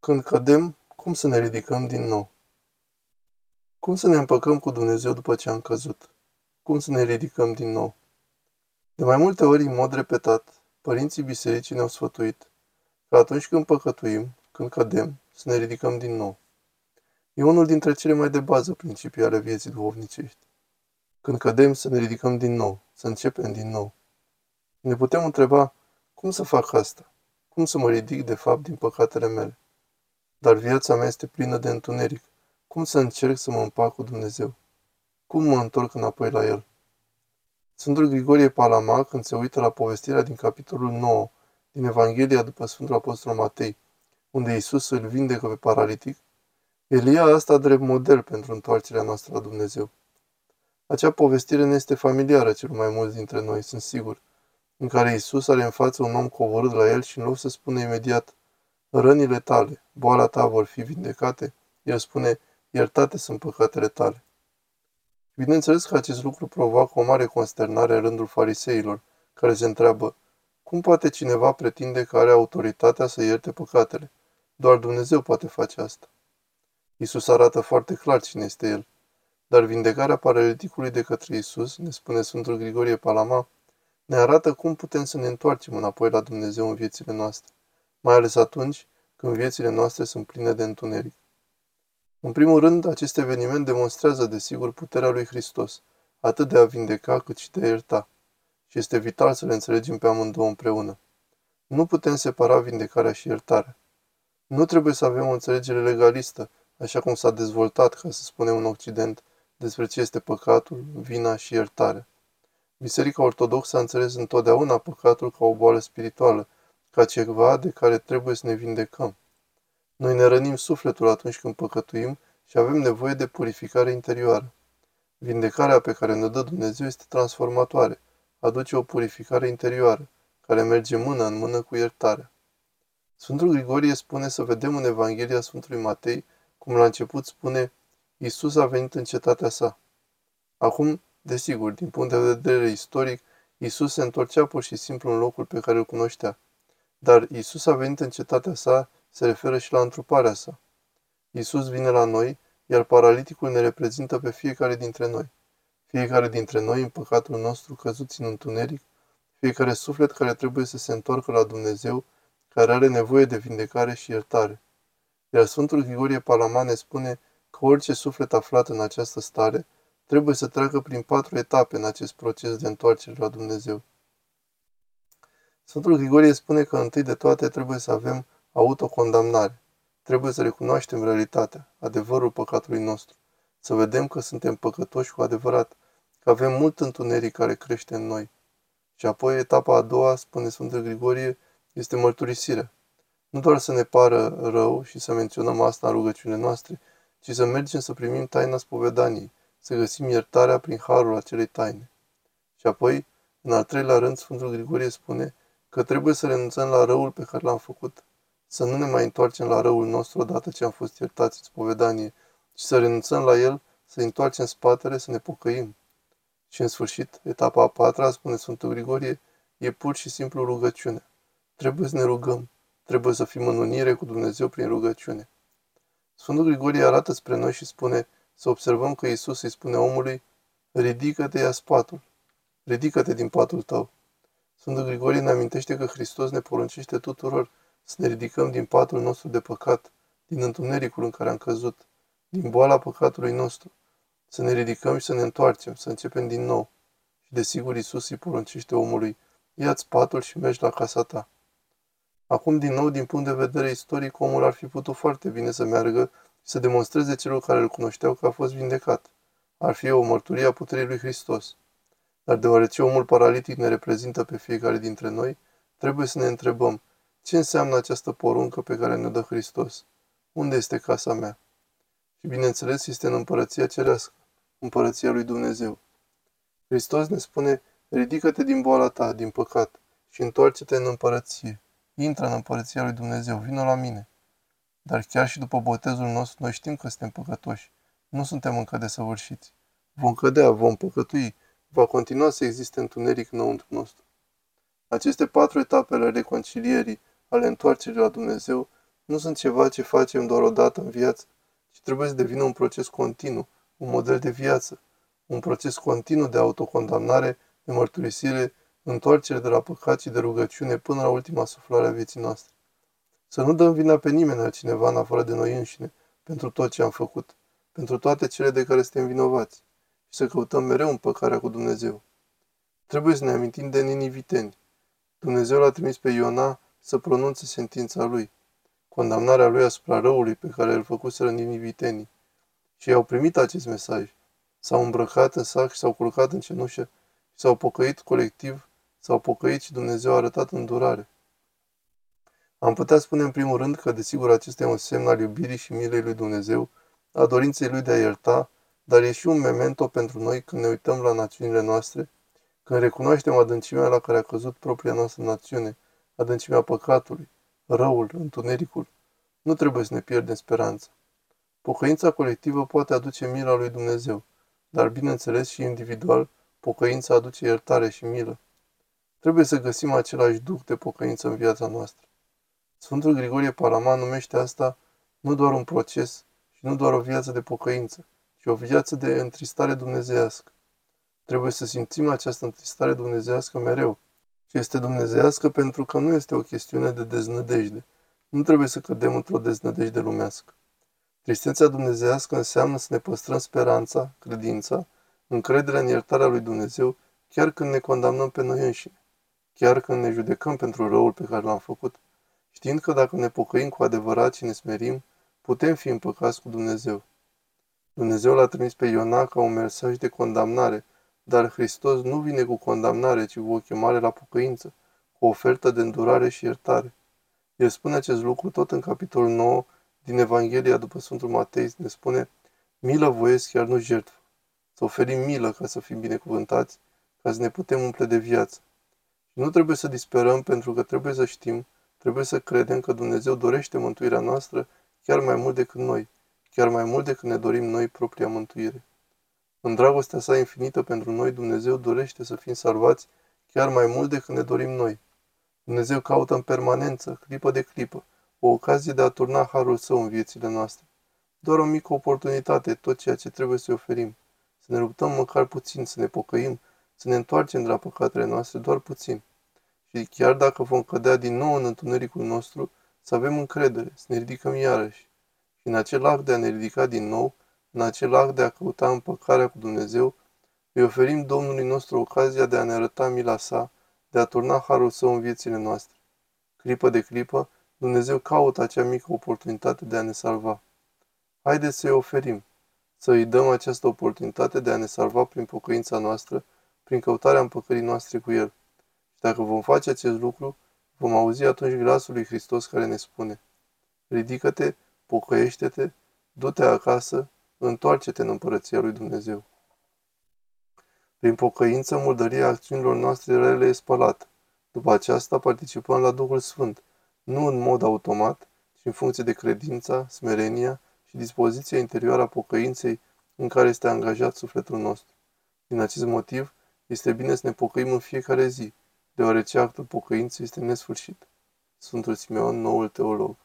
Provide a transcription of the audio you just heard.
Când cădem, cum să ne ridicăm din nou? Cum să ne împăcăm cu Dumnezeu după ce am căzut? Cum să ne ridicăm din nou? De mai multe ori, în mod repetat, părinții bisericii ne-au sfătuit că atunci când păcătuim, când cădem, să ne ridicăm din nou. E unul dintre cele mai de bază principii ale vieții duhovnicești. Când cădem, să ne ridicăm din nou, să începem din nou. Ne putem întreba, cum să fac asta? Cum să mă ridic de fapt din păcatele mele? Dar viața mea este plină de întuneric. Cum să încerc să mă împac cu Dumnezeu? Cum mă întorc înapoi la El? Sfântul Grigorie Palama, când se uită la povestirea din capitolul 9 din Evanghelia după Sfântul Apostol Matei, unde Iisus îl vindecă pe paralitic, Elia asta drept model pentru întoarcerea noastră la Dumnezeu. Acea povestire ne este familiară cel mai mulți dintre noi, sunt sigur, în care Iisus are în față un om covorât la el și în loc să spună imediat, rănile tale, boala ta vor fi vindecate, el spune, iertate sunt păcatele tale. Bineînțeles că acest lucru provoacă o mare consternare în rândul fariseilor, care se întreabă, cum poate cineva pretinde că are autoritatea să ierte păcatele? Doar Dumnezeu poate face asta. Isus arată foarte clar cine este El. Dar vindecarea paraliticului de către Isus, ne spune Sfântul Grigorie Palama, ne arată cum putem să ne întoarcem înapoi la Dumnezeu în viețile noastre, mai ales atunci când viețile noastre sunt pline de întuneric. În primul rând, acest eveniment demonstrează desigur puterea lui Hristos, atât de a vindeca cât și de a ierta. Și este vital să le înțelegem pe amândouă împreună. Nu putem separa vindecarea și iertarea. Nu trebuie să avem o înțelegere legalistă, așa cum s-a dezvoltat, ca să spunem în Occident, despre ce este păcatul, vina și iertarea. Biserica Ortodoxă a înțeles întotdeauna păcatul ca o boală spirituală, ca ceva de care trebuie să ne vindecăm. Noi ne rănim sufletul atunci când păcătuim și avem nevoie de purificare interioară. Vindecarea pe care ne dă Dumnezeu este transformatoare, aduce o purificare interioară, care merge mână în mână cu iertarea. Sfântul Grigorie spune să vedem în Evanghelia Sfântului Matei, cum la început spune, Iisus a venit în cetatea sa. Acum, desigur, din punct de vedere istoric, Iisus se întorcea pur și simplu în locul pe care îl cunoștea. Dar Iisus a venit în cetatea sa se referă și la întruparea sa. Iisus vine la noi, iar paraliticul ne reprezintă pe fiecare dintre noi. Fiecare dintre noi în păcatul nostru căzuți în întuneric, fiecare suflet care trebuie să se întoarcă la Dumnezeu, care are nevoie de vindecare și iertare. Iar Sfântul Grigorie Palaman ne spune că orice suflet aflat în această stare trebuie să treacă prin patru etape în acest proces de întoarcere la Dumnezeu. Sfântul Grigorie spune că întâi de toate trebuie să avem autocondamnare. Trebuie să recunoaștem realitatea, adevărul păcatului nostru, să vedem că suntem păcătoși cu adevărat, că avem mult întuneric care crește în noi. Și apoi etapa a doua, spune Sfântul Grigorie, este mărturisirea. Nu doar să ne pară rău și să menționăm asta în rugăciunile noastre, ci să mergem să primim taina spovedaniei, să găsim iertarea prin harul acelei taine. Și apoi, în al treilea rând, Sfântul Grigorie spune că trebuie să renunțăm la răul pe care l-am făcut, să nu ne mai întoarcem la răul nostru odată ce am fost iertați în spovedanie, ci să renunțăm la el, să întoarcem spatele, să ne pocăim. Și în sfârșit, etapa a patra, spune Sfântul Grigorie, e pur și simplu rugăciune. Trebuie să ne rugăm, trebuie să fim în unire cu Dumnezeu prin rugăciune. Sfântul Grigorie arată spre noi și spune să observăm că Isus îi spune omului, ridică-te, ia spatul, ridică-te din patul tău. Sfântul Grigorie ne amintește că Hristos ne poruncește tuturor să ne ridicăm din patul nostru de păcat, din întunericul în care am căzut, din boala păcatului nostru, să ne ridicăm și să ne întoarcem, să începem din nou. Și desigur Iisus îi poruncește omului, ia-ți patul și mergi la casa ta. Acum, din nou, din punct de vedere istoric, omul ar fi putut foarte bine să meargă și să demonstreze celor care îl cunoșteau că a fost vindecat. Ar fi o mărturie a puterii lui Hristos. Dar deoarece omul paralitic ne reprezintă pe fiecare dintre noi, trebuie să ne întrebăm, ce înseamnă această poruncă pe care ne dă Hristos? Unde este casa mea? Și bineînțeles este în împărăția cerească, împărăția lui Dumnezeu. Hristos ne spune, ridică-te din boala ta, din păcat, și întoarce-te în împărăție. Intră în împărăția lui Dumnezeu, vină la mine. Dar chiar și după botezul nostru, noi știm că suntem păcătoși. Nu suntem încă desăvârșiți. Vom cădea, vom păcătui, va continua să existe întuneric înăuntru nostru. Aceste patru etape ale reconcilierii ale întoarcerii la Dumnezeu nu sunt ceva ce facem doar o dată în viață, ci trebuie să devină un proces continuu, un model de viață, un proces continuu de autocondamnare, de mărturisire, întoarcere de la păcat și de rugăciune până la ultima suflare a vieții noastre. Să nu dăm vina pe nimeni altcineva în afară de noi înșine pentru tot ce am făcut, pentru toate cele de care suntem vinovați și să căutăm mereu împăcarea cu Dumnezeu. Trebuie să ne amintim de niniviteni. Dumnezeu l-a trimis pe Iona să pronunțe sentința lui, condamnarea lui asupra răului pe care îl făcuseră ninivitenii. Și au primit acest mesaj. S-au îmbrăcat în sac și s-au culcat în cenușă și s-au pocăit colectiv, s-au pocăit și Dumnezeu a arătat îndurare. Am putea spune în primul rând că, desigur, acesta e un semn al iubirii și milei lui Dumnezeu, a dorinței lui de a ierta, dar e și un memento pentru noi când ne uităm la națiunile noastre, când recunoaștem adâncimea la care a căzut propria noastră națiune, adâncimea păcatului, răul, întunericul. Nu trebuie să ne pierdem speranța. Pocăința colectivă poate aduce mila lui Dumnezeu, dar bineînțeles și individual, pocăința aduce iertare și milă. Trebuie să găsim același duc de pocăință în viața noastră. Sfântul Grigorie Paraman numește asta nu doar un proces și nu doar o viață de pocăință, ci o viață de întristare dumnezească. Trebuie să simțim această întristare dumnezească mereu. Și este dumnezească pentru că nu este o chestiune de deznădejde. Nu trebuie să cădem într-o deznădejde lumească. Tristețea dumnezească înseamnă să ne păstrăm speranța, credința, încrederea în iertarea lui Dumnezeu, chiar când ne condamnăm pe noi înșine, chiar când ne judecăm pentru răul pe care l-am făcut, știind că dacă ne pocăim cu adevărat și ne smerim, putem fi împăcați cu Dumnezeu. Dumnezeu l-a trimis pe Iona ca un mesaj de condamnare, dar Hristos nu vine cu condamnare, ci cu o chemare la pocăință, cu o ofertă de îndurare și iertare. El spune acest lucru tot în capitolul 9 din Evanghelia după Sfântul Matei, ne spune, milă voiesc chiar nu jertfă. Să oferim milă ca să fim binecuvântați, ca să ne putem umple de viață. Și nu trebuie să disperăm pentru că trebuie să știm, trebuie să credem că Dumnezeu dorește mântuirea noastră chiar mai mult decât noi, chiar mai mult decât ne dorim noi propria mântuire. În dragostea sa infinită pentru noi, Dumnezeu dorește să fim salvați chiar mai mult decât ne dorim noi. Dumnezeu caută în permanență, clipă de clipă, o ocazie de a turna harul său în viețile noastre. Doar o mică oportunitate, tot ceea ce trebuie să-i oferim. Să ne luptăm măcar puțin, să ne pocăim, să ne întoarcem de la păcatele noastre doar puțin. Și chiar dacă vom cădea din nou în întunericul nostru, să avem încredere, să ne ridicăm iarăși. Și în acel act de a ne ridica din nou, în acel act de a căuta împăcarea cu Dumnezeu, îi oferim Domnului nostru ocazia de a ne arăta mila sa, de a turna harul său în viețile noastre. Clipă de clipă, Dumnezeu caută acea mică oportunitate de a ne salva. Haideți să-i oferim, să îi dăm această oportunitate de a ne salva prin pocăința noastră, prin căutarea împăcării noastre cu El. Și dacă vom face acest lucru, vom auzi atunci glasul lui Hristos care ne spune, Ridică-te, pocăiește-te, du-te acasă, întoarce-te în împărăția lui Dumnezeu. Prin pocăință, murdăria acțiunilor noastre rele e spălată. După aceasta participăm la Duhul Sfânt, nu în mod automat, ci în funcție de credința, smerenia și dispoziția interioară a pocăinței în care este angajat sufletul nostru. Din acest motiv, este bine să ne pocăim în fiecare zi, deoarece actul pocăinței este nesfârșit. Sfântul Simeon, noul teolog